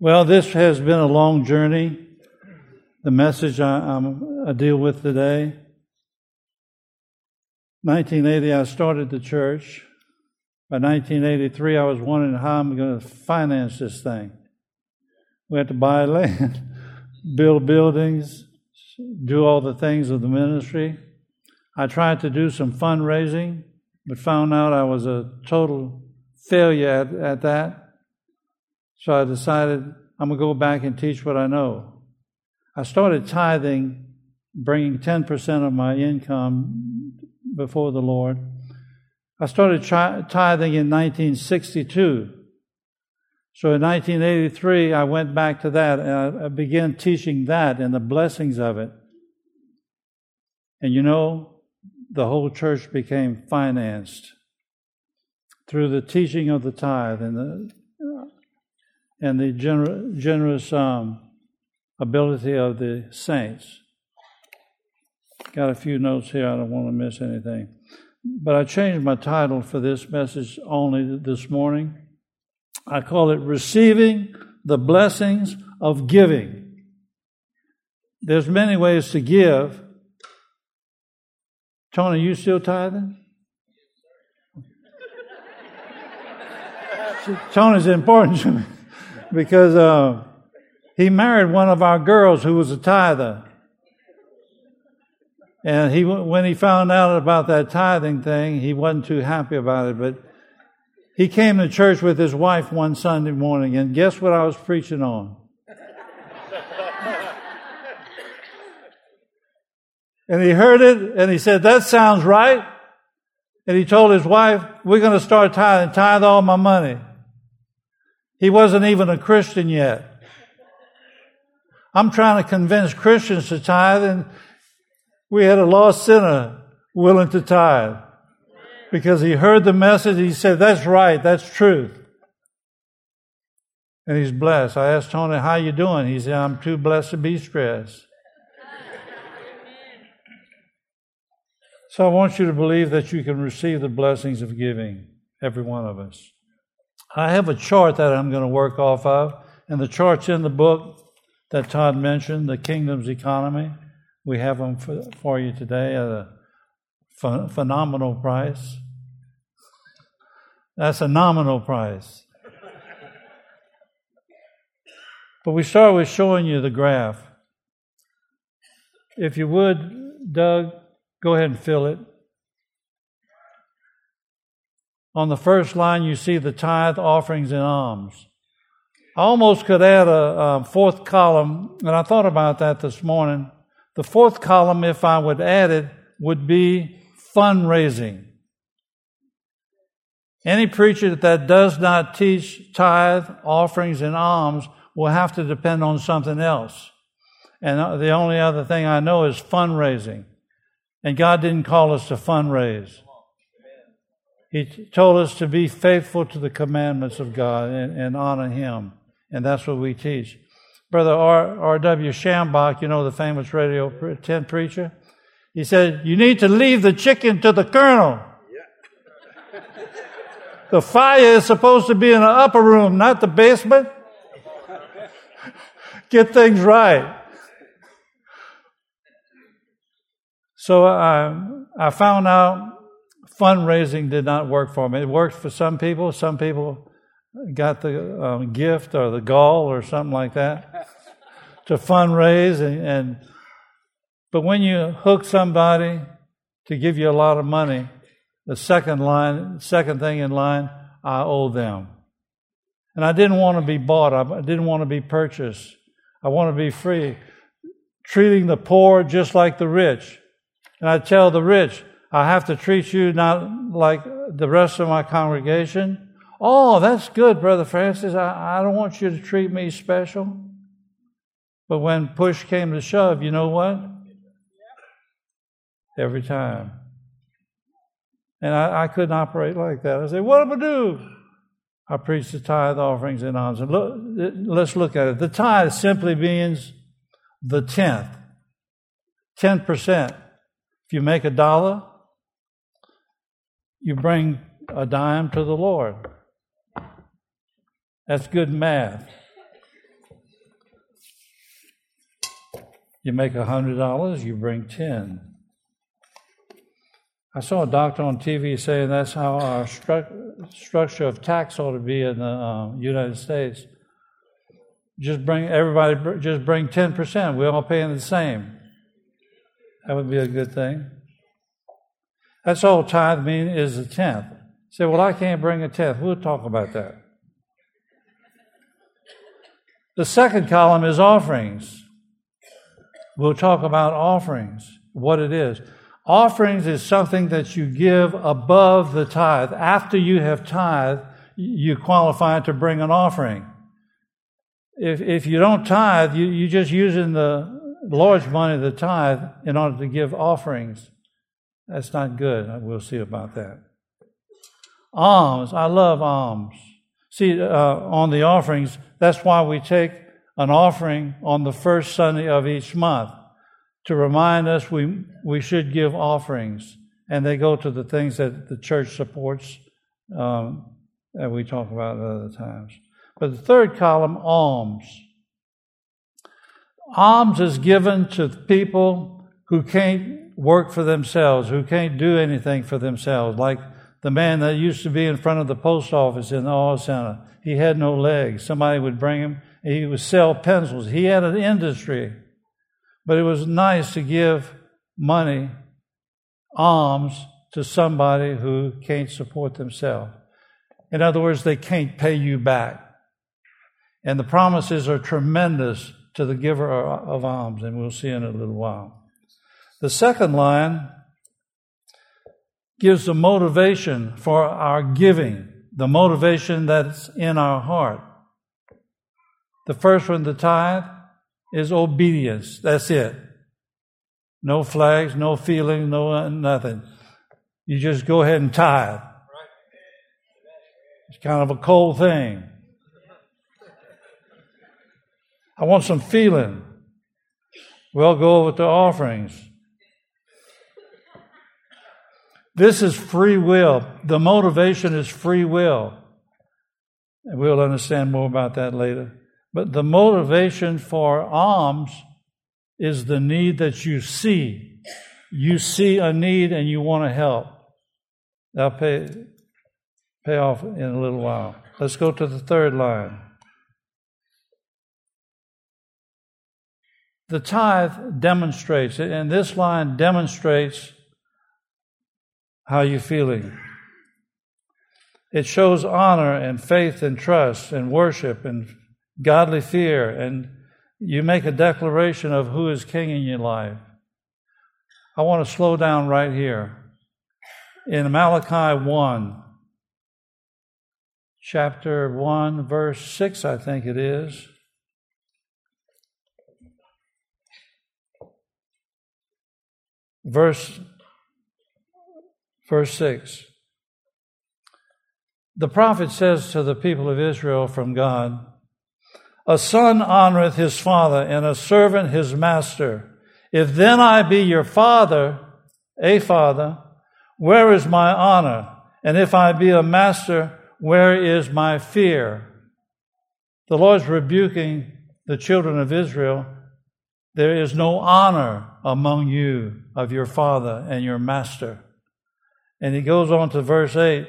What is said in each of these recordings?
Well, this has been a long journey. The message I, I deal with today. 1980, I started the church. By 1983, I was wondering how I'm going to finance this thing. We had to buy land, build buildings, do all the things of the ministry. I tried to do some fundraising, but found out I was a total failure at, at that. So I decided I'm going to go back and teach what I know. I started tithing, bringing 10% of my income before the Lord. I started tithing in 1962. So in 1983, I went back to that and I began teaching that and the blessings of it. And you know, the whole church became financed through the teaching of the tithe and the and the gener- generous um, ability of the saints. Got a few notes here. I don't want to miss anything. But I changed my title for this message only this morning. I call it Receiving the Blessings of Giving. There's many ways to give. Tony, you still tithing? Tony's important to me because uh, he married one of our girls who was a tither. And he, when he found out about that tithing thing, he wasn't too happy about it. But he came to church with his wife one Sunday morning, and guess what I was preaching on? and he heard it, and he said, That sounds right. And he told his wife, We're going to start tithing, tithe all my money. He wasn't even a Christian yet. I'm trying to convince Christians to tithe, and we had a lost sinner willing to tithe because he heard the message. He said, "That's right. That's truth." And he's blessed. I asked Tony, "How you doing?" He said, "I'm too blessed to be stressed." so I want you to believe that you can receive the blessings of giving, every one of us. I have a chart that I'm going to work off of, and the chart's in the book that Todd mentioned, The Kingdom's Economy. We have them for, for you today at a ph- phenomenal price. That's a nominal price. But we start with showing you the graph. If you would, Doug, go ahead and fill it. On the first line, you see the tithe, offerings, and alms. I almost could add a, a, fourth column, and I thought about that this morning. The fourth column, if I would add it, would be fundraising. Any preacher that does not teach tithe, offerings, and alms will have to depend on something else. And uh, the only other thing I know is fundraising. And God didn't call us to fundraise. He told us to be faithful to the commandments of God and, and honor Him. And that's what we teach. Brother R.W. Schambach, you know, the famous Radio 10 preacher, he said, You need to leave the chicken to the colonel. the fire is supposed to be in the upper room, not the basement. Get things right. So I, I found out fundraising did not work for me. It worked for some people. Some people got the um, gift or the gall or something like that to fundraise. And, and but when you hook somebody to give you a lot of money, the second line, second thing in line, I owe them. And I didn't want to be bought. I didn't want to be purchased. I want to be free. Treating the poor just like the rich. And I tell the rich, I have to treat you not like the rest of my congregation. Oh, that's good, Brother Francis. I, I don't want you to treat me special. But when push came to shove, you know what? Every time. And I, I couldn't operate like that. I said, What am I do? I preach the tithe offerings and alms. And look, let's look at it. The tithe simply means the tenth, 10%. If you make a dollar, you bring a dime to the Lord. That's good math. You make a hundred dollars, you bring ten. I saw a doctor on TV saying that's how our stru- structure of tax ought to be in the uh, United States. Just bring everybody, just bring ten percent. We're all paying the same. That would be a good thing. That's all tithe mean is a tenth. Say, well, I can't bring a tenth. We'll talk about that. The second column is offerings. We'll talk about offerings, what it is. Offerings is something that you give above the tithe. After you have tithe, you qualify to bring an offering. If, if you don't tithe, you, you're just using the Lord's money, the tithe, in order to give offerings. That's not good. We'll see about that. Alms. I love alms. See, uh, on the offerings, that's why we take an offering on the first Sunday of each month to remind us we, we should give offerings. And they go to the things that the church supports um, that we talk about at other times. But the third column, alms. Alms is given to people who can't work for themselves, who can't do anything for themselves, like the man that used to be in front of the post office in the oil center. He had no legs. Somebody would bring him, he would sell pencils. He had an industry. But it was nice to give money, alms, to somebody who can't support themselves. In other words, they can't pay you back. And the promises are tremendous to the giver of alms, and we'll see in a little while. The second line gives the motivation for our giving, the motivation that's in our heart. The first one, the tithe, is obedience. That's it. No flags, no feeling, no nothing. You just go ahead and tithe. It's kind of a cold thing. I want some feeling. We'll go over to offerings. This is free will. The motivation is free will. And we'll understand more about that later. But the motivation for alms is the need that you see. You see a need and you want to help. That'll pay, pay off in a little while. Let's go to the third line. The tithe demonstrates and this line demonstrates how are you're feeling. It shows honor and faith and trust and worship and godly fear, and you make a declaration of who is king in your life. I want to slow down right here. In Malachi 1, chapter 1, verse 6, I think it is. Verse, verse 6. The prophet says to the people of Israel from God, A son honoreth his father, and a servant his master. If then I be your father, a father, where is my honor? And if I be a master, where is my fear? The Lord's rebuking the children of Israel there is no honor among you of your father and your master. And he goes on to verse 8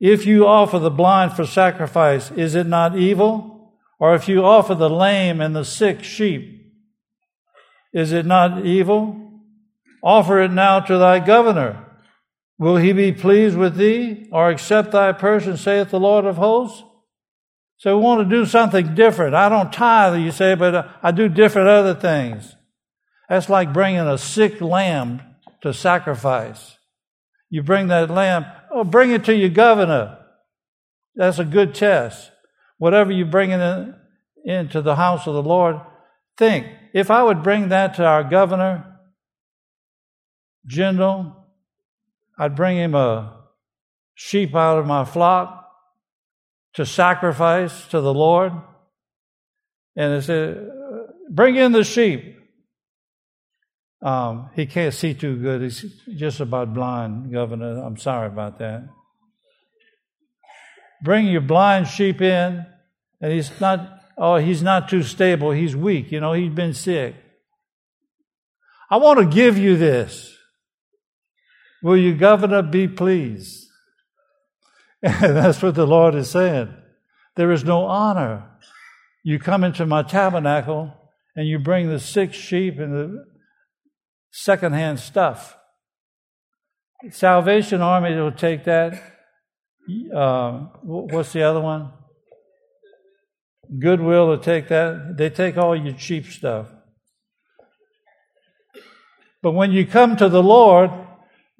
If you offer the blind for sacrifice, is it not evil? Or if you offer the lame and the sick sheep, is it not evil? Offer it now to thy governor. Will he be pleased with thee, or accept thy person, saith the Lord of hosts? So we want to do something different. I don't tithe, you say, but I do different other things. That's like bringing a sick lamb to sacrifice. You bring that lamb, oh, bring it to your governor. That's a good test. Whatever you bring in, into the house of the Lord, think if I would bring that to our governor, Jindal, I'd bring him a sheep out of my flock to sacrifice to the Lord. And it said, Bring in the sheep. Um, he can't see too good. He's just about blind, Governor. I'm sorry about that. Bring your blind sheep in, and he's not, oh, he's not too stable. He's weak. You know, he's been sick. I want to give you this. Will you, governor, be pleased? And that's what the Lord is saying. There is no honor. You come into my tabernacle and you bring the six sheep and the secondhand stuff. Salvation Army will take that. Uh, what's the other one? Goodwill will take that. They take all your cheap stuff. But when you come to the Lord,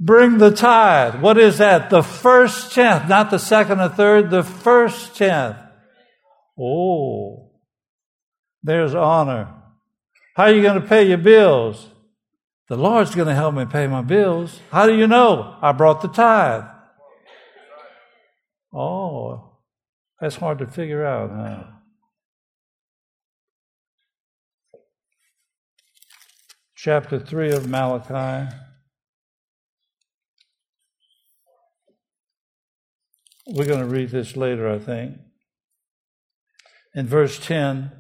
bring the tithe. What is that? The first tenth, not the second or third, the first tenth. Oh, there's honor. How are you going to pay your bills? The Lord's going to help me pay my bills. How do you know? I brought the tithe. Oh, that's hard to figure out, huh? Chapter 3 of Malachi. We're going to read this later, I think. In verse 10,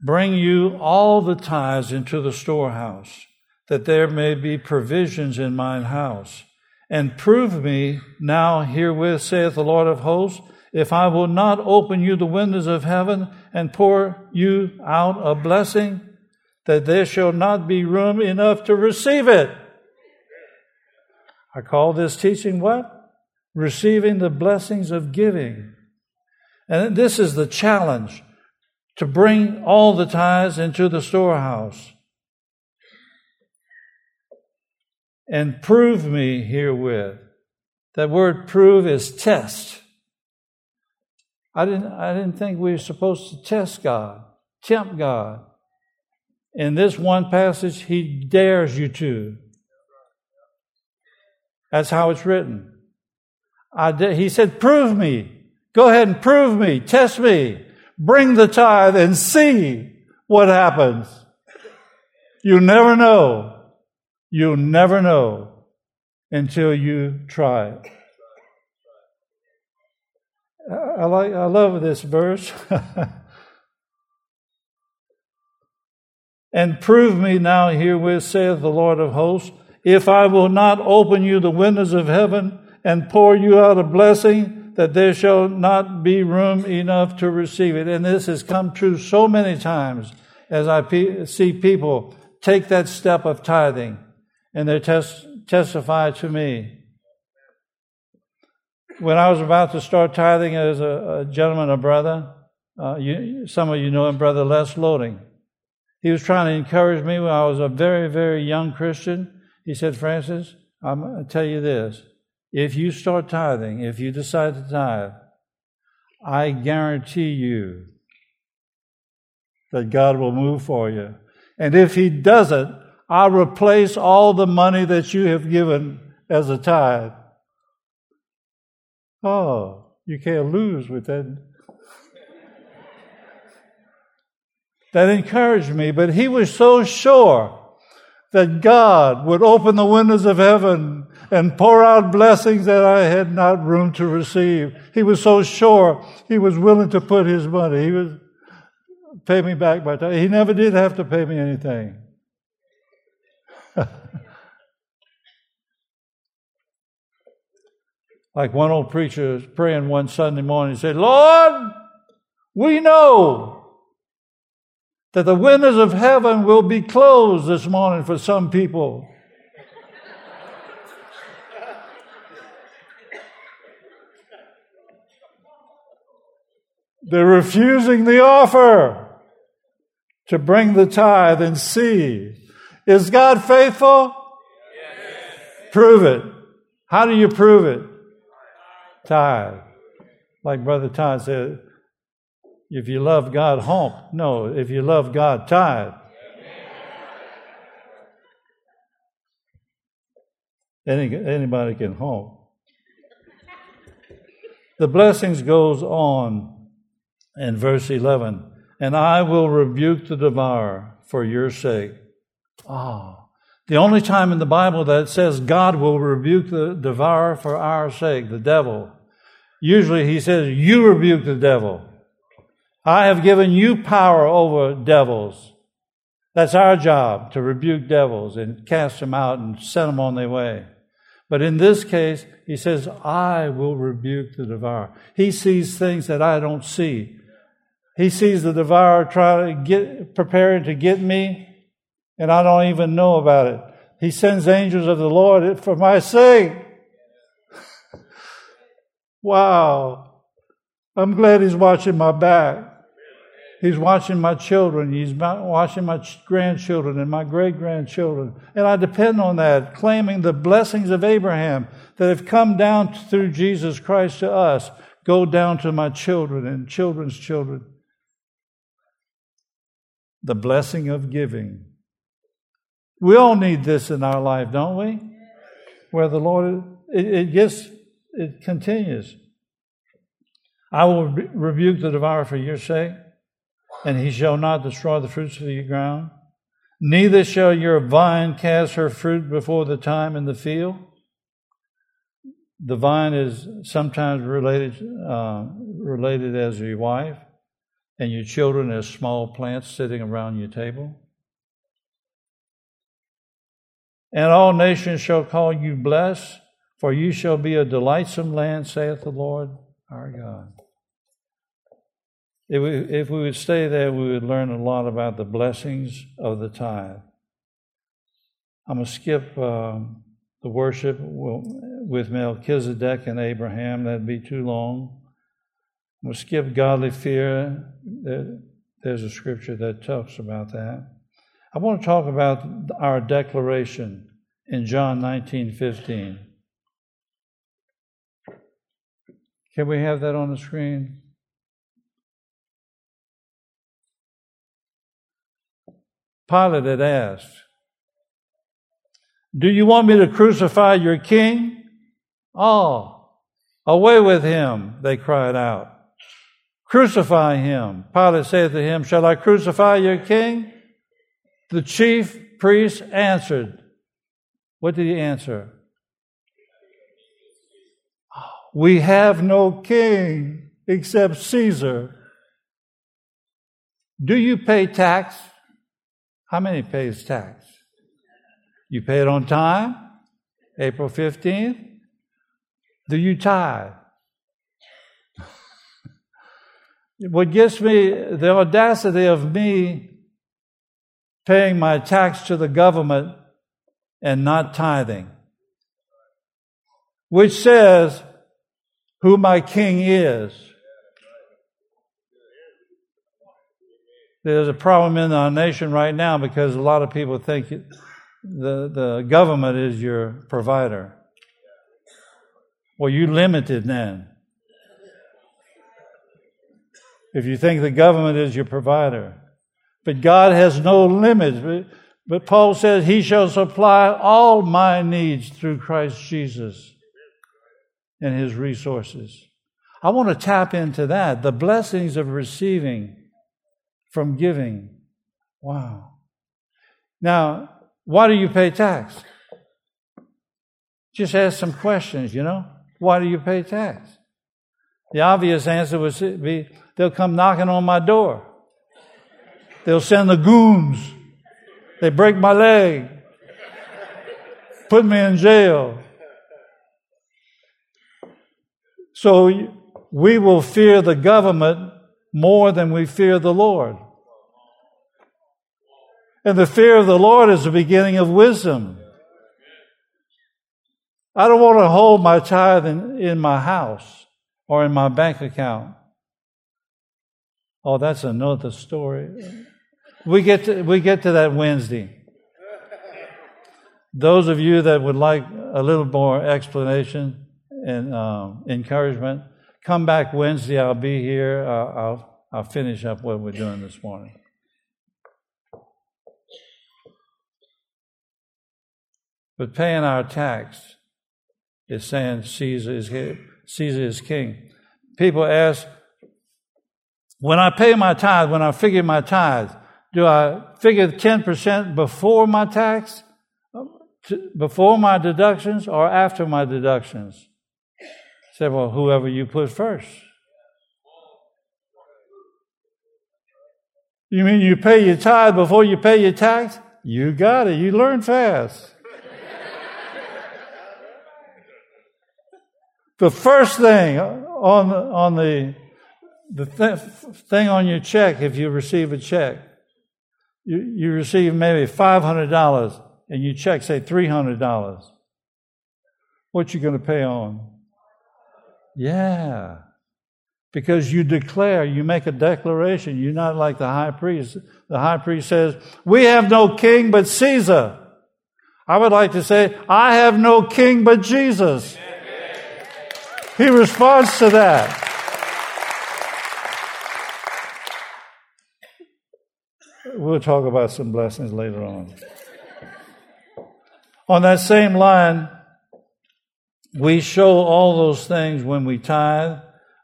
bring you all the tithes into the storehouse that there may be provisions in mine house. And prove me now herewith, saith the Lord of hosts, if I will not open you the windows of heaven and pour you out a blessing, that there shall not be room enough to receive it. I call this teaching what? Receiving the blessings of giving. And this is the challenge to bring all the tithes into the storehouse. And prove me herewith. That word prove is test. I didn't, I didn't think we were supposed to test God, tempt God. In this one passage, he dares you to. That's how it's written. I he said, Prove me. Go ahead and prove me. Test me. Bring the tithe and see what happens. You never know. You'll never know until you try. I like I love this verse. and prove me now herewith, saith the Lord of hosts, if I will not open you the windows of heaven and pour you out a blessing, that there shall not be room enough to receive it. And this has come true so many times as I see people take that step of tithing and they tes- testify to me. When I was about to start tithing as a, a gentleman, a brother, uh, you, some of you know him, Brother Les Loading. He was trying to encourage me when I was a very, very young Christian. He said, Francis, I'm going to tell you this. If you start tithing, if you decide to tithe, I guarantee you that God will move for you. And if He doesn't, I'll replace all the money that you have given as a tithe. Oh, you can't lose with that. That encouraged me, but he was so sure that God would open the windows of heaven and pour out blessings that I had not room to receive. He was so sure he was willing to put his money. He was pay me back by time. He never did have to pay me anything. like one old preacher was praying one Sunday morning, he said, Lord, we know that the windows of heaven will be closed this morning for some people. They're refusing the offer to bring the tithe and see is God faithful? Yes. Prove it. How do you prove it? Tithe. Like Brother Todd said, if you love God, home. No, if you love God, tithe. Any, anybody can home. The blessings goes on in verse 11. And I will rebuke the devourer for your sake. Ah. The only time in the Bible that it says God will rebuke the devourer for our sake, the devil. Usually he says, You rebuke the devil. I have given you power over devils. That's our job to rebuke devils and cast them out and send them on their way. But in this case, he says, I will rebuke the devourer. He sees things that I don't see. He sees the devourer trying to get, preparing to get me, and I don't even know about it. He sends angels of the Lord for my sake. wow. I'm glad he's watching my back. He's watching my children. He's watching my grandchildren and my great grandchildren. And I depend on that, claiming the blessings of Abraham that have come down through Jesus Christ to us, go down to my children and children's children. The blessing of giving. We all need this in our life, don't we? Where the Lord, it, it gets, it continues. I will re- rebuke the devourer for your sake and he shall not destroy the fruits of your ground. Neither shall your vine cast her fruit before the time in the field. The vine is sometimes related, uh, related as your wife, and your children as small plants sitting around your table. And all nations shall call you blessed, for you shall be a delightsome land, saith the Lord our God. If we, if we would stay there, we would learn a lot about the blessings of the tithe. I'm going to skip um, the worship with Melchizedek and Abraham. That'd be too long. I'm going to skip godly fear. There's a scripture that talks about that. I want to talk about our declaration in John 19:15. Can we have that on the screen? Pilate had asked, Do you want me to crucify your king? Oh, away with him, they cried out. Crucify him. Pilate said to him, Shall I crucify your king? The chief priest answered. What did he answer? We have no king except Caesar. Do you pay tax? How many pays tax? You pay it on time? April 15th? Do you tithe? what gets me, the audacity of me paying my tax to the government and not tithing, which says who my king is. There's a problem in our nation right now because a lot of people think the, the government is your provider. Well, you're limited then. If you think the government is your provider. But God has no limits. But Paul says, He shall supply all my needs through Christ Jesus and His resources. I want to tap into that the blessings of receiving from giving. Wow. Now, why do you pay tax? Just ask some questions, you know? Why do you pay tax? The obvious answer would be they'll come knocking on my door. They'll send the goons. They break my leg, put me in jail. So we will fear the government more than we fear the Lord. And the fear of the Lord is the beginning of wisdom. I don't want to hold my tithe in, in my house or in my bank account. Oh, that's another story. We get to, we get to that Wednesday. Those of you that would like a little more explanation and um, encouragement, come back Wednesday. I'll be here. I'll, I'll, I'll finish up what we're doing this morning. But paying our tax is saying Caesar is, Caesar is king. People ask, when I pay my tithe, when I figure my tithe, do I figure 10% before my tax, before my deductions, or after my deductions? I said, Well, whoever you put first. You mean you pay your tithe before you pay your tax? You got it. You learn fast. the first thing on the, on the the th- thing on your check, if you receive a check, you, you receive maybe five hundred dollars, and you check say three hundred dollars. What you going to pay on? Yeah, because you declare, you make a declaration. You're not like the high priest. The high priest says, "We have no king but Caesar." I would like to say, "I have no king but Jesus." He responds to that. We'll talk about some blessings later on. On that same line, we show all those things when we tithe.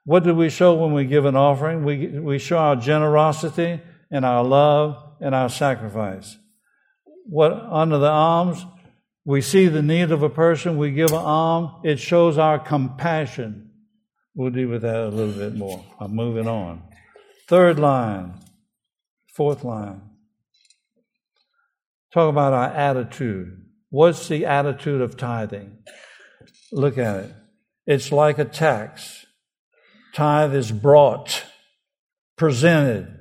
What do we show when we give an offering? We, we show our generosity and our love and our sacrifice. What under the alms, we see the need of a person, we give an alms, it shows our compassion. We'll deal with that a little bit more. I'm moving on. Third line, fourth line. Talk about our attitude. What's the attitude of tithing? Look at it. It's like a tax. Tithe is brought, presented,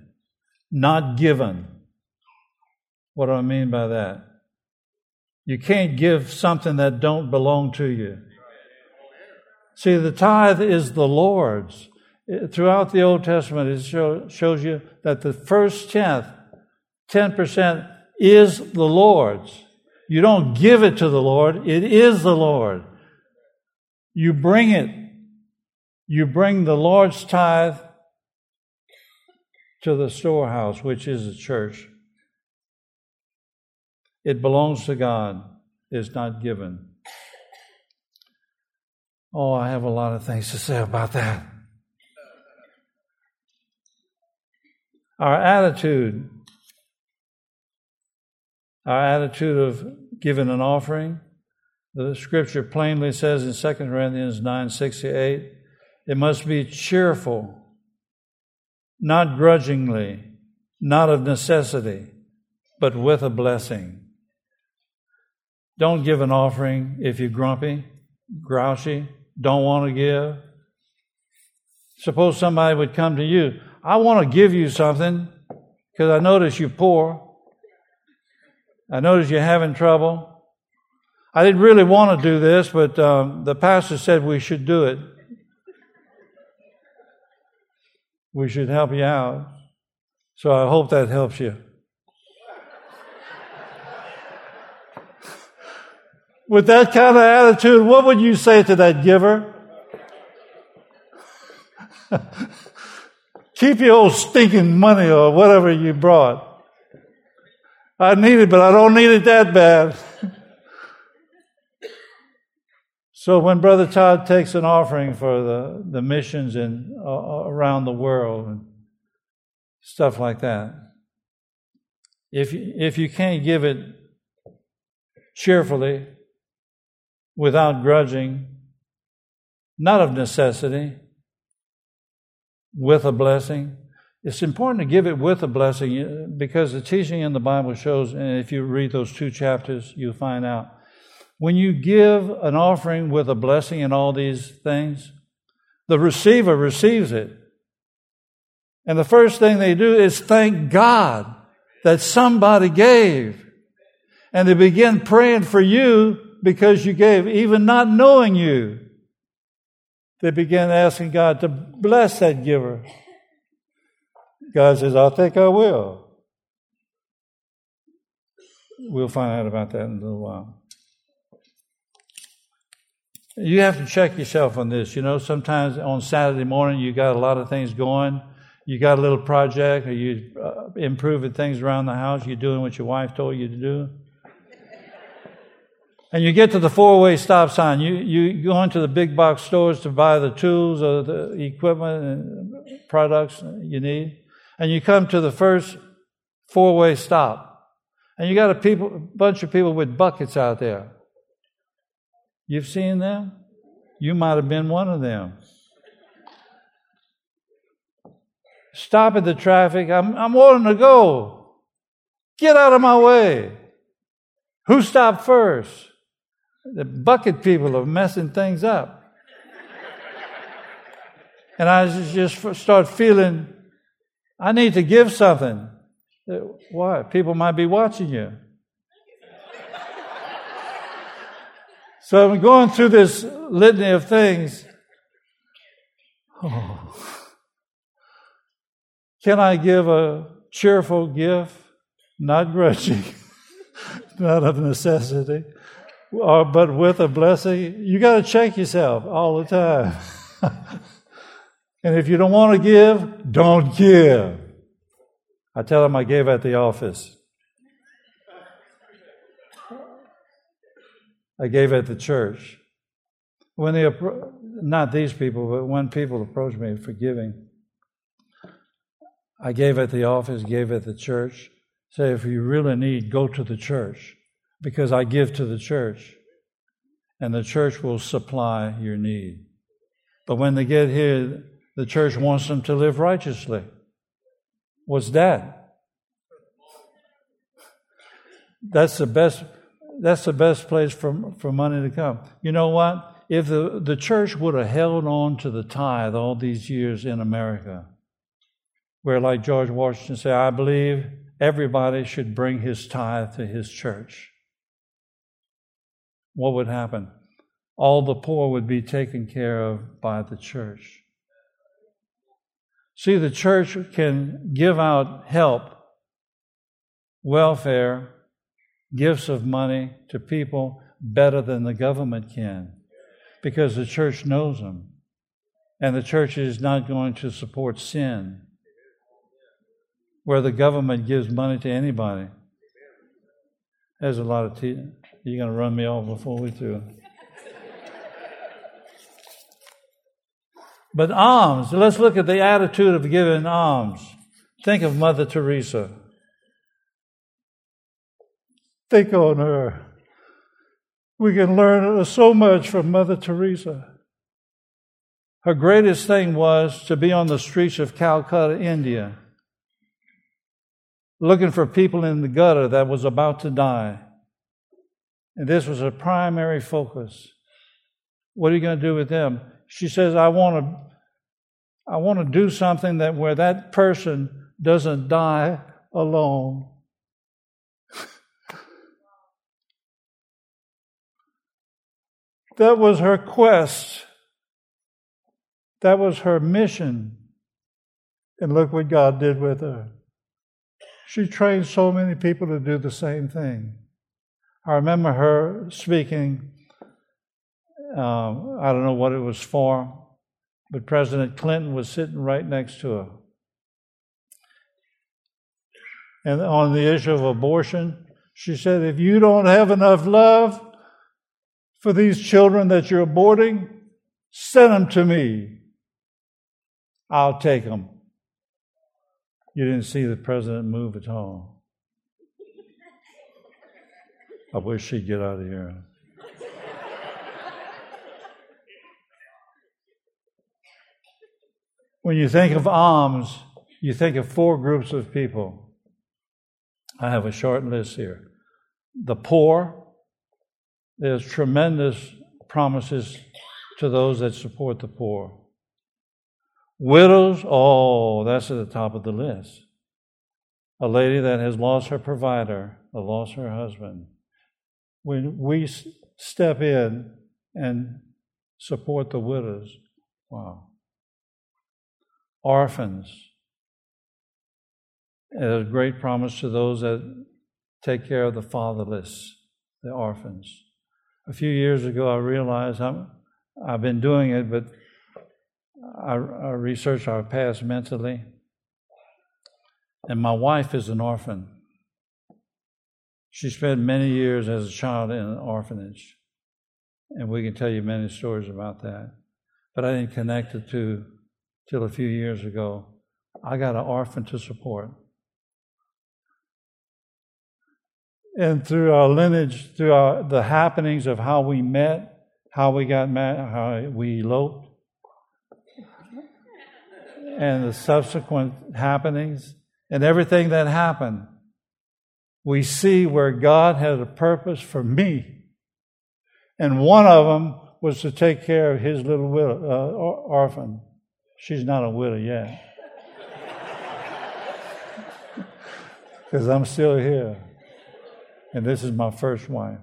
not given. What do I mean by that? You can't give something that don't belong to you. See, the tithe is the Lord's. Throughout the Old Testament, it show, shows you that the first tenth, 10%, is the Lord's. You don't give it to the Lord, it is the Lord. You bring it. You bring the Lord's tithe to the storehouse, which is the church. It belongs to God, it's not given. Oh, I have a lot of things to say about that. Our attitude, our attitude of giving an offering, the scripture plainly says in 2 Corinthians 9 68, it must be cheerful, not grudgingly, not of necessity, but with a blessing. Don't give an offering if you're grumpy, grouchy, don't want to give. Suppose somebody would come to you, I want to give you something because I notice you're poor. I notice you're having trouble. I didn't really want to do this, but um, the pastor said we should do it. We should help you out. So I hope that helps you. With that kind of attitude, what would you say to that giver? Keep your old stinking money or whatever you brought. I need it, but I don't need it that bad. so when Brother Todd takes an offering for the, the missions in, uh, around the world and stuff like that, if, if you can't give it cheerfully, without grudging, not of necessity, with a blessing. It's important to give it with a blessing uh, because the teaching in the Bible shows, and if you read those two chapters, you'll find out. When you give an offering with a blessing and all these things, the receiver receives it. And the first thing they do is thank God that somebody gave. And they begin praying for you because you gave, even not knowing you. They began asking God to bless that giver. God says, I think I will. We'll find out about that in a little while. You have to check yourself on this. You know, sometimes on Saturday morning you got a lot of things going. You got a little project, or you uh, improving things around the house. You're doing what your wife told you to do and you get to the four way stop sign. You, you go into the big box stores to buy the tools or the equipment and products you need. And you come to the first four way stop. And you got a people, bunch of people with buckets out there. You've seen them? You might have been one of them. stop at the traffic. I'm, I'm wanting to go. Get out of my way. Who stopped first? The bucket people are messing things up. and I just start feeling I need to give something. Uh, why? People might be watching you. so I'm going through this litany of things. Oh. Can I give a cheerful gift? Not grudging, not of necessity, or, but with a blessing. You got to check yourself all the time. and if you don't want to give, don't give. I tell them I gave at the office. I gave at the church. When they, not these people, but when people approach me for giving, I gave at the office, gave at the church. Say, if you really need, go to the church because I give to the church and the church will supply your need. But when they get here, the church wants them to live righteously. What's that? That's the best that's the best place for, for money to come. You know what? If the, the church would have held on to the tithe all these years in America, where, like George Washington said, I believe everybody should bring his tithe to his church. What would happen? All the poor would be taken care of by the church. See, the church can give out help, welfare, gifts of money to people better than the government can because the church knows them. And the church is not going to support sin where the government gives money to anybody. There's a lot of tea. You're going to run me off before we do. But alms, let's look at the attitude of giving alms. Think of Mother Teresa. Think on her. We can learn so much from Mother Teresa. Her greatest thing was to be on the streets of Calcutta, India looking for people in the gutter that was about to die. And this was her primary focus. What are you going to do with them? She says, I want to I want to do something that where that person doesn't die alone. that was her quest. That was her mission. And look what God did with her. She trained so many people to do the same thing. I remember her speaking, um, I don't know what it was for, but President Clinton was sitting right next to her. And on the issue of abortion, she said, if you don't have enough love for these children that you're aborting, send them to me. I'll take them. You didn't see the president move at all. I wish she'd get out of here. when you think of alms, you think of four groups of people. I have a short list here. The poor, there's tremendous promises to those that support the poor. Widows, oh, that's at the top of the list. A lady that has lost her provider, or lost her husband. When we step in and support the widows, wow. Orphans. There's a great promise to those that take care of the fatherless, the orphans. A few years ago, I realized I'm, I've been doing it, but I, I researched our past mentally. And my wife is an orphan. She spent many years as a child in an orphanage. And we can tell you many stories about that. But I didn't connect it to till a few years ago. I got an orphan to support. And through our lineage, through our, the happenings of how we met, how we got married, how we eloped, and the subsequent happenings and everything that happened, we see where God had a purpose for me. And one of them was to take care of his little widow, uh, orphan. She's not a widow yet. Because I'm still here. And this is my first wife.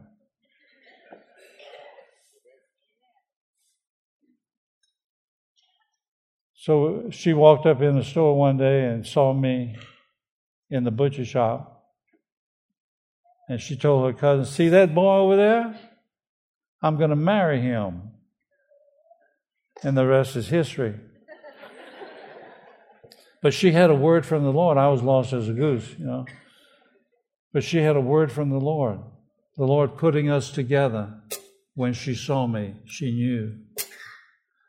So she walked up in the store one day and saw me in the butcher shop. And she told her cousin, See that boy over there? I'm going to marry him. And the rest is history. but she had a word from the Lord. I was lost as a goose, you know. But she had a word from the Lord. The Lord putting us together. When she saw me, she knew.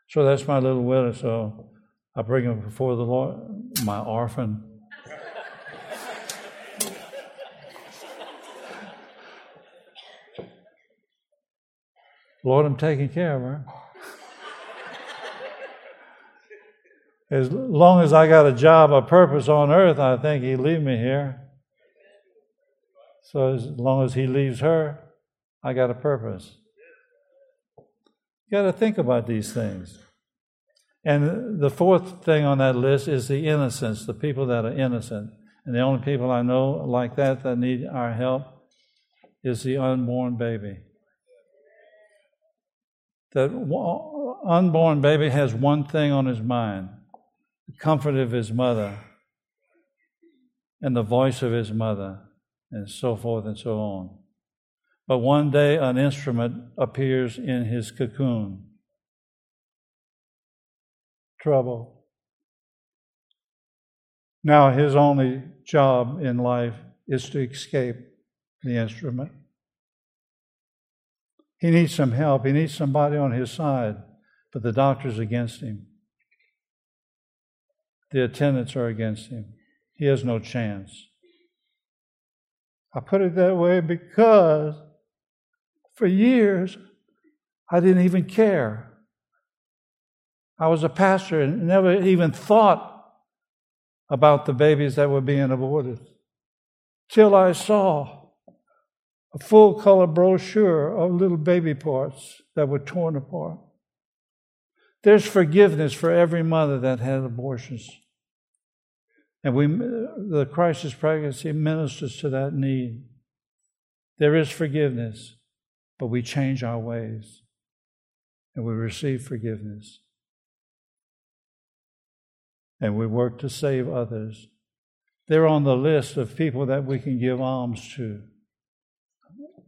So that's my little widow. So I bring him before the Lord, my orphan. Lord, I'm taking care of her. As long as I got a job, a purpose on earth, I think He'd leave me here. So as long as He leaves her, I got a purpose. You got to think about these things. And the fourth thing on that list is the innocents, the people that are innocent. And the only people I know like that that need our help is the unborn baby. That unborn baby has one thing on his mind the comfort of his mother and the voice of his mother, and so forth and so on. But one day an instrument appears in his cocoon trouble. Now, his only job in life is to escape the instrument. He needs some help, he needs somebody on his side, but the doctor's against him. The attendants are against him. He has no chance. I put it that way because for years I didn't even care. I was a pastor and never even thought about the babies that were being aborted till I saw a full color brochure of little baby parts that were torn apart. There's forgiveness for every mother that had abortions. And we, the crisis pregnancy ministers to that need. There is forgiveness, but we change our ways and we receive forgiveness and we work to save others. They're on the list of people that we can give alms to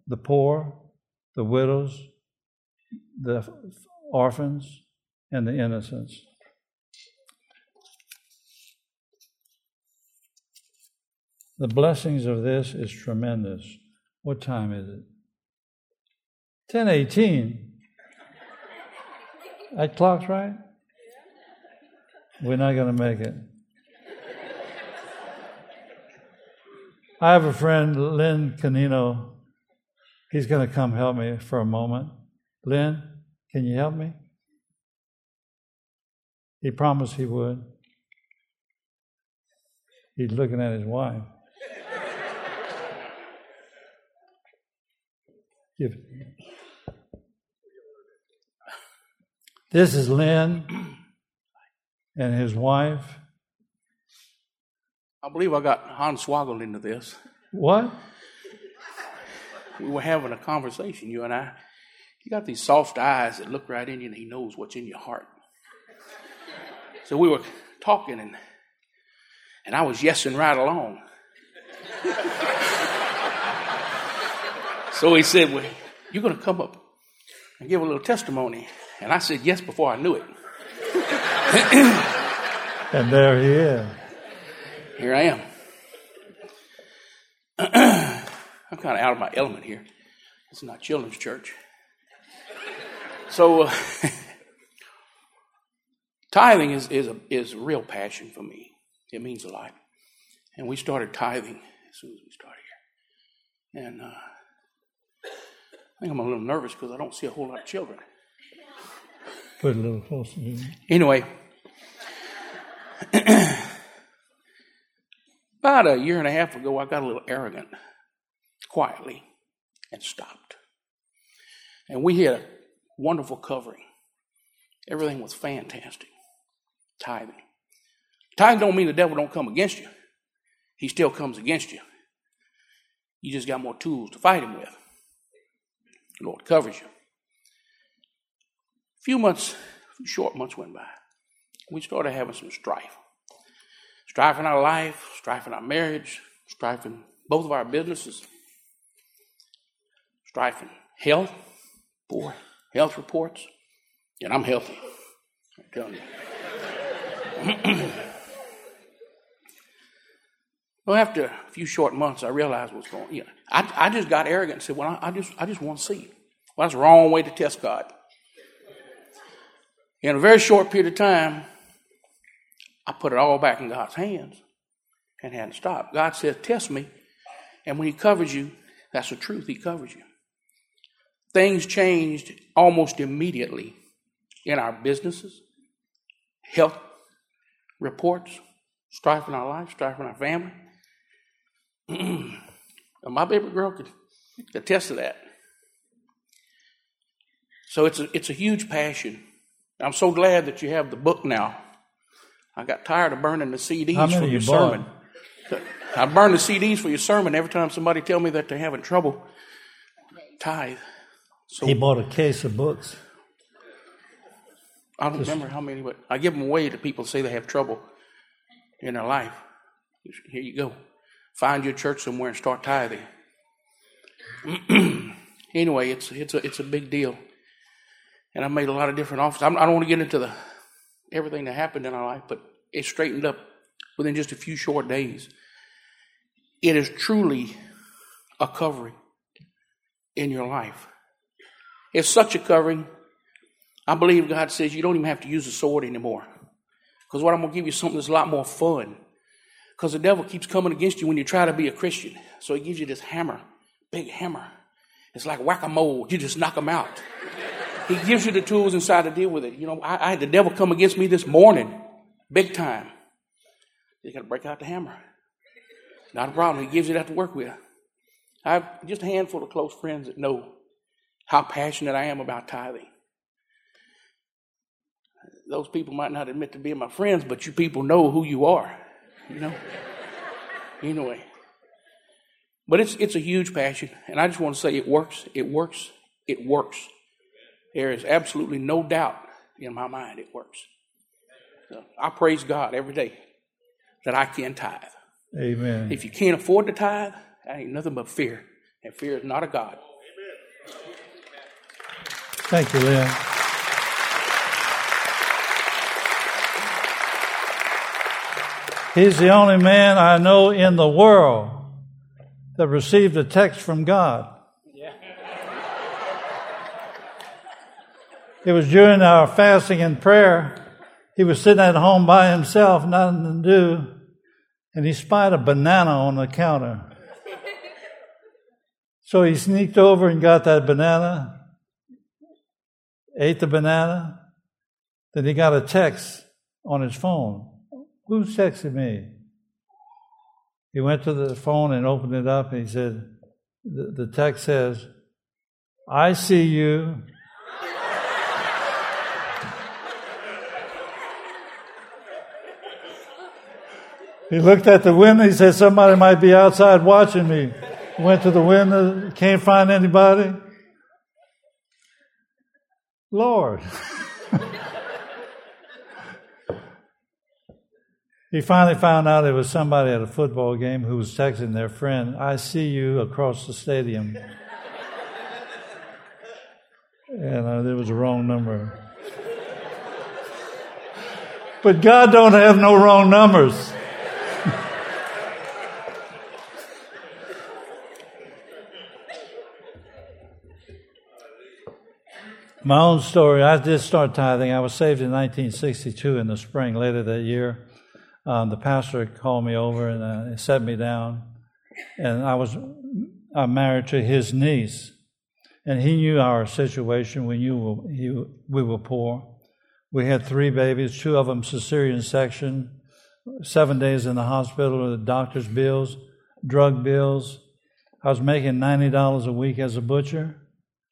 the poor, the widows, the orphans, and the innocents. The blessings of this is tremendous. What time is it? 1018. That clock's right? We're not going to make it. I have a friend, Lynn Canino. He's going to come help me for a moment. Lynn, can you help me? He promised he would. He's looking at his wife. This is Lynn and his wife. I believe I got Hans Swaggle into this. What? We were having a conversation, you and I. He got these soft eyes that look right in you and he knows what's in your heart. So we were talking and and I was yesing right along. so he said, Well, you're gonna come up and give a little testimony. And I said yes before I knew it. and there he is. Here I am. I'm kind of out of my element here. It's not children's church. So, uh, tithing is, is, a, is a real passion for me. It means a lot. And we started tithing as soon as we started here. And uh, I think I'm a little nervous because I don't see a whole lot of children. Put a little closer. Anyway, About a year and a half ago, I got a little arrogant, quietly, and stopped. And we had a wonderful covering. Everything was fantastic. Tithing. Tithing don't mean the devil don't come against you. He still comes against you. You just got more tools to fight him with. The Lord covers you. A few months, few short months went by. We started having some strife. Strife in our life, strife in our marriage, strife in both of our businesses, strife in health, poor health reports, and I'm healthy. I'm telling you. well, after a few short months, I realized what's going. on. You know, I, I just got arrogant and said, "Well, I, I just I just want to see." Well, that's the wrong way to test God. In a very short period of time, I put it all back in God's hands and had to stop. God said, Test me. And when He covers you, that's the truth. He covers you. Things changed almost immediately in our businesses, health reports, strife in our life, strife in our family. my baby girl could attest to that. So it's a, it's a huge passion. I'm so glad that you have the book now. I got tired of burning the CDs for your sermon. I burn the CDs for your sermon every time somebody tell me that they're having trouble tithe. So he bought a case of books. I don't remember how many, but I give them away to people say they have trouble in their life. Here you go. Find your church somewhere and start tithing. anyway, it's it's a it's a big deal, and I made a lot of different offers. I'm, I do not want to get into the everything that happened in our life, but it straightened up within just a few short days. It is truly a covering in your life. It's such a covering. I believe God says you don't even have to use a sword anymore. Because what I'm going to give you something that's a lot more fun. Because the devil keeps coming against you when you try to be a Christian. So he gives you this hammer, big hammer. It's like whack a mole. You just knock him out. He gives you the tools inside to deal with it. You know, I, I had the devil come against me this morning, big time. You got to break out the hammer. Not a problem. He gives you that to work with. I have just a handful of close friends that know how passionate I am about tithing. Those people might not admit to being my friends, but you people know who you are. You know? anyway. But it's it's a huge passion, and I just want to say it works, it works, it works. There is absolutely no doubt in my mind it works. So I praise God every day that I can tithe. Amen. If you can't afford to tithe, that ain't nothing but fear. And fear is not a God. Thank you, Lynn. He's the only man I know in the world that received a text from God. It was during our fasting and prayer. He was sitting at home by himself, nothing to do, and he spied a banana on the counter. So he sneaked over and got that banana, ate the banana, then he got a text on his phone. Who's texting me? He went to the phone and opened it up and he said, the, text says, I see you He looked at the window. He said, Somebody might be outside watching me. Went to the window, can't find anybody. Lord. he finally found out it was somebody at a football game who was texting their friend, I see you across the stadium. and uh, there was a wrong number. But God don't have no wrong numbers. My own story, I did start tithing. I was saved in 1962 in the spring, later that year. Um, the pastor called me over and uh, set me down. And I was married to his niece. And he knew our situation. We knew we, we were poor. We had three babies, two of them cesarean section. seven days in the hospital with doctor's bills, drug bills. I was making $90 a week as a butcher.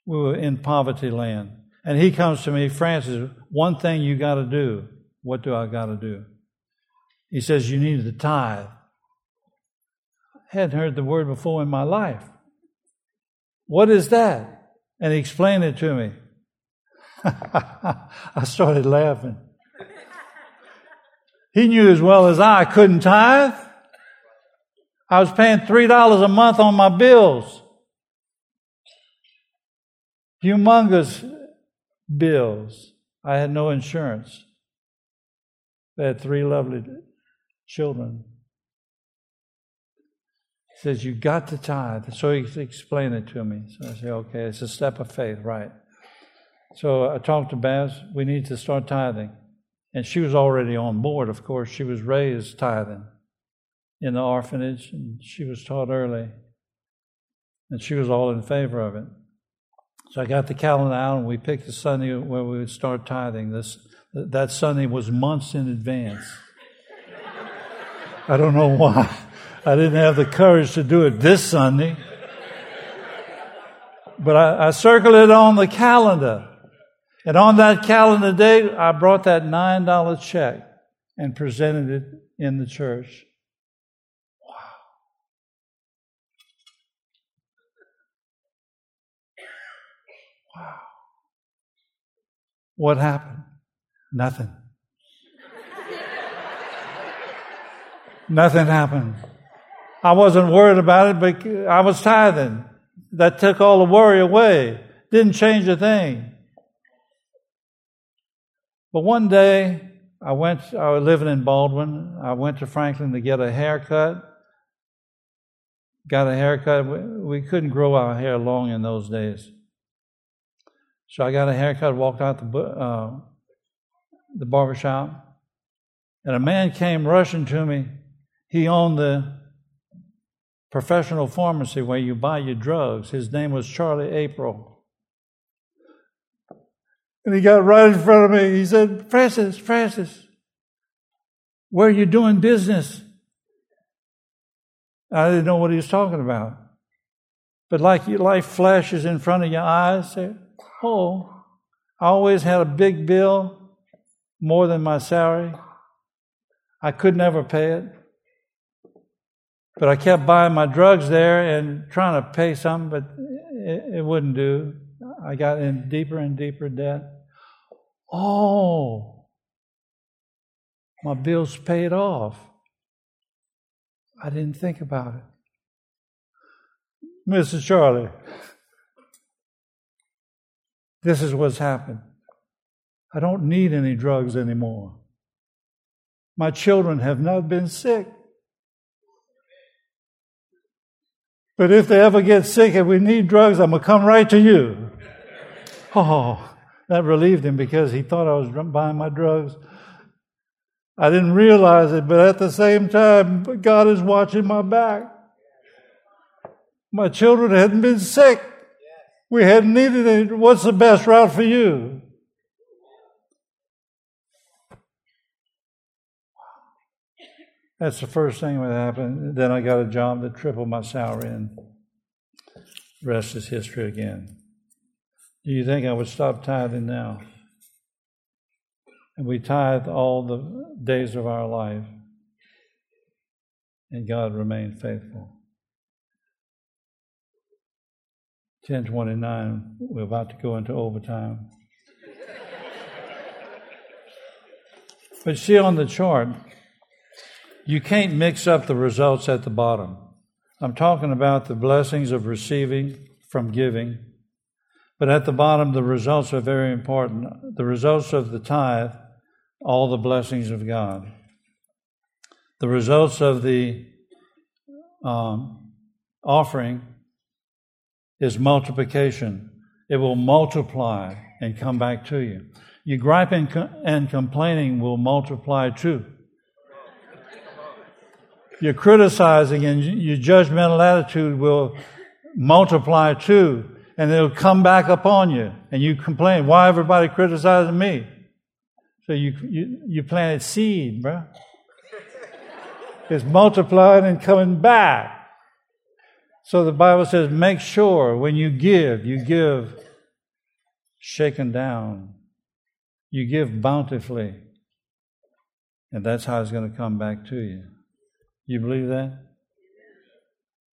We were in poverty land. And he comes to me, Francis, one thing you got to do. What do I got to do? He says, You need to tithe. I hadn't heard the word before in my life. What is that? And he explained it to me. I started laughing. He knew as well as I, I couldn't tithe. I was paying $3 a month on my bills. Humongous bills. I had no insurance. I had three lovely children. He says, You got to tithe. So he explained it to me. So I say, Okay, it's a step of faith, right. So I talked to Baz, we need to start tithing. And she was already on board, of course. She was raised tithing in the orphanage, and she was taught early. And she was all in favor of it. So I got the calendar out, and we picked the Sunday where we would start tithing. This that Sunday was months in advance. I don't know why. I didn't have the courage to do it this Sunday. But I, I circled it on the calendar. And on that calendar date, I brought that $9 check and presented it in the church. What happened? Nothing. Nothing happened. I wasn't worried about it, but I was tithing. That took all the worry away. Didn't change a thing. But one day, I went, I was living in Baldwin. I went to Franklin to get a haircut. Got a haircut. We couldn't grow our hair long in those days. So I got a haircut, walked out the, uh, the barber shop, and a man came rushing to me. He owned the professional pharmacy where you buy your drugs. His name was Charlie April. And he got right in front of me. He said, Francis, Francis, where are you doing business? I didn't know what he was talking about. But like your life flashes in front of your eyes, say, oh, I always had a big bill, more than my salary. I could never pay it. But I kept buying my drugs there and trying to pay something, but it, it wouldn't do. I got in deeper and deeper debt. Oh, my bill's paid off. I didn't think about it. Mrs. Charlie, this is what's happened. I don't need any drugs anymore. My children have not been sick. But if they ever get sick and we need drugs, I'm going to come right to you. Oh, that relieved him because he thought I was buying my drugs. I didn't realize it, but at the same time, God is watching my back. My children hadn't been sick. We hadn't needed it. What's the best route for you? That's the first thing that happened. Then I got a job that tripled my salary, and the rest is history again. Do you think I would stop tithing now? And we tithe all the days of our life, and God remained faithful. 1029, we're about to go into overtime. but see on the chart, you can't mix up the results at the bottom. I'm talking about the blessings of receiving from giving. But at the bottom, the results are very important. The results of the tithe, all the blessings of God. The results of the um, offering is multiplication. It will multiply and come back to you. Your griping and complaining will multiply too your criticizing and your judgmental attitude will multiply too, and it'll come back upon you. And you complain, why everybody criticizing me? So you, you, you planted seed, bro. It's multiplying and coming back. So the Bible says, make sure when you give, you give shaken down. You give bountifully. And that's how it's going to come back to you. You believe that?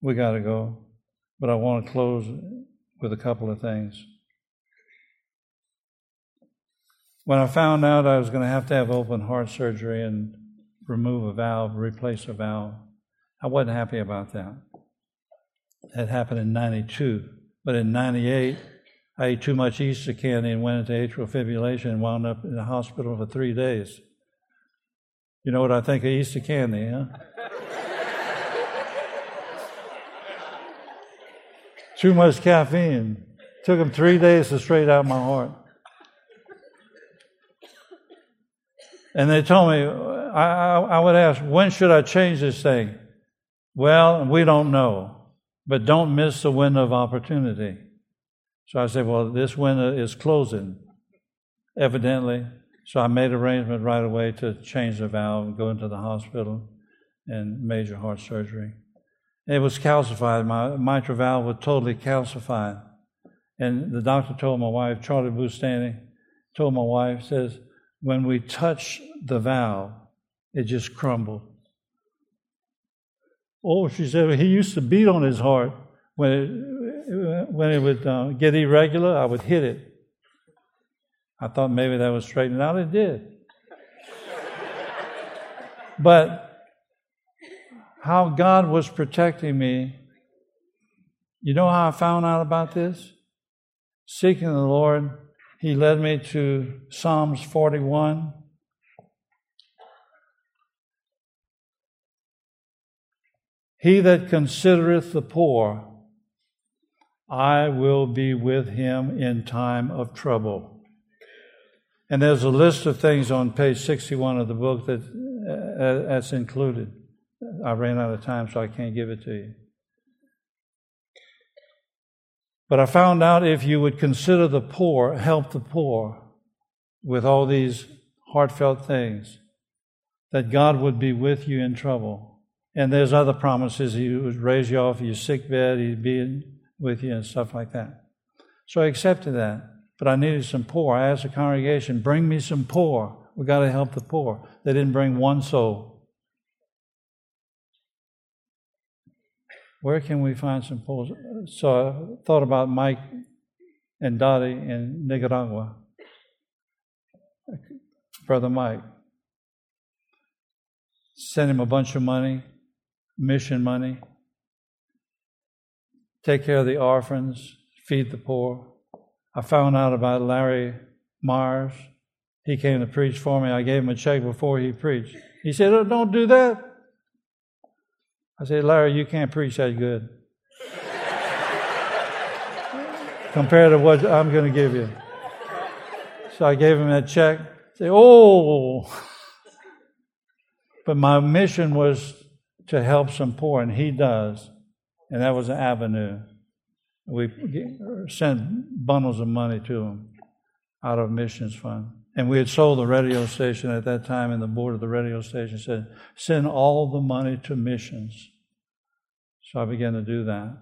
We got to go. But I want to close with a couple of things. When I found out I was going to have to have open heart surgery and remove a valve, replace a valve, I wasn't happy about that. That happened in 92. But in 98, I ate too much Easter candy and went into atrial fibrillation and wound up in the hospital for three days. You know what I think of Easter candy, huh? too much caffeine. Took them three days to straighten out my heart. And they told me, I, I, I would ask, when should I change this thing? Well, we don't know but don't miss the window of opportunity. So I said, Well, this window is closing, evidently. So I made arrangement right away to change the valve, and go into the hospital, and major heart surgery. It was calcified. My mitral valve was totally calcified. And the doctor told my wife, Charlie Bustani, told my wife, says, when we touch the valve, it just crumbled. Oh, she said, he used to beat on his heart. When it, when it would uh, get irregular, I would hit it. I thought maybe that was straightened out. It did. but how God was protecting me, you know how I found out about this? Seeking the Lord, He led me to Psalms 41. He that considereth the poor, I will be with him in time of trouble. And there's a list of things on page 61 of the book that uh, that's included. I ran out of time, so I can't give it to you. But I found out if you would consider the poor, help the poor with all these heartfelt things, that God would be with you in trouble. And there's other promises. He would raise you off your sick bed, he'd be with you and stuff like that. So I accepted that. But I needed some poor. I asked the congregation, bring me some poor. We got to help the poor. They didn't bring one soul. Where can we find some poor? So I thought about Mike and Dottie in Nicaragua. Brother Mike. Sent him a bunch of money mission money, take care of the orphans, feed the poor. I found out about Larry Mars. He came to preach for me. I gave him a check before he preached. He said, oh, Don't do that. I said, Larry, you can't preach that good compared to what I'm going to give you. So I gave him that check. Say, oh. But my mission was to help some poor, and he does. And that was an avenue. We sent bundles of money to him out of missions fund. And we had sold the radio station at that time, and the board of the radio station said, send all the money to missions. So I began to do that.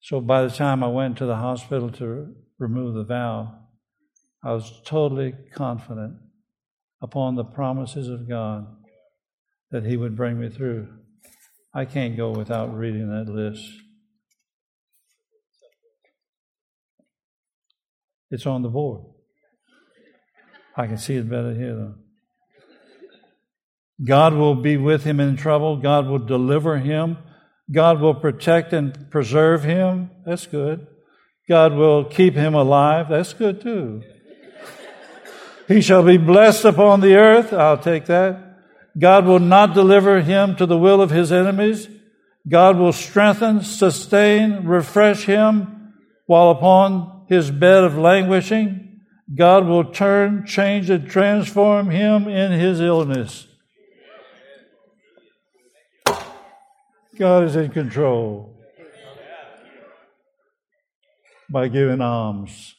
So by the time I went to the hospital to remove the valve, I was totally confident upon the promises of God that He would bring me through. I can't go without reading that list. It's on the board. I can see it better here, though. God will be with him in trouble. God will deliver him. God will protect and preserve him. That's good. God will keep him alive. That's good too. he shall be blessed upon the earth. I'll take that. God will not deliver him to the will of his enemies. God will strengthen, sustain, refresh him while upon his bed of languishing. God will turn, change, and transform him in his illness. God is in control by giving alms.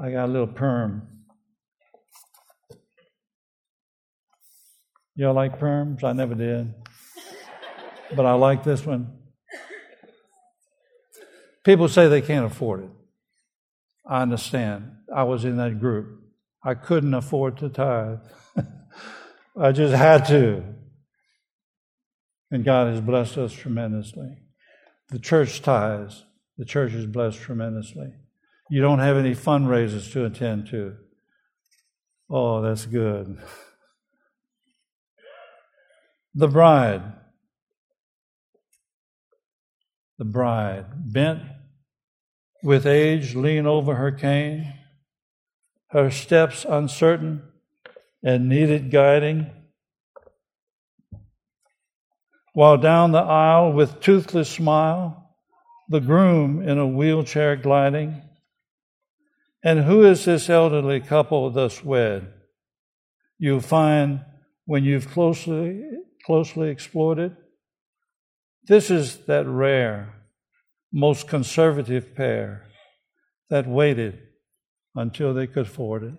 I got a little perm. Y'all like perms? I never did. But I like this one. People say they can't afford it. I understand. I was in that group. I couldn't afford to tithe. I just had to. And God has blessed us tremendously. The church tithes. The church is blessed tremendously. You don't have any fundraisers to attend to. Oh, that's good. The bride. The bride, bent with age, lean over her cane, her steps uncertain and needed guiding. While down the aisle with toothless smile, the groom in a wheelchair gliding. And who is this elderly couple thus wed? You'll find when you've closely, closely explored it. This is that rare, most conservative pair that waited until they could afford it.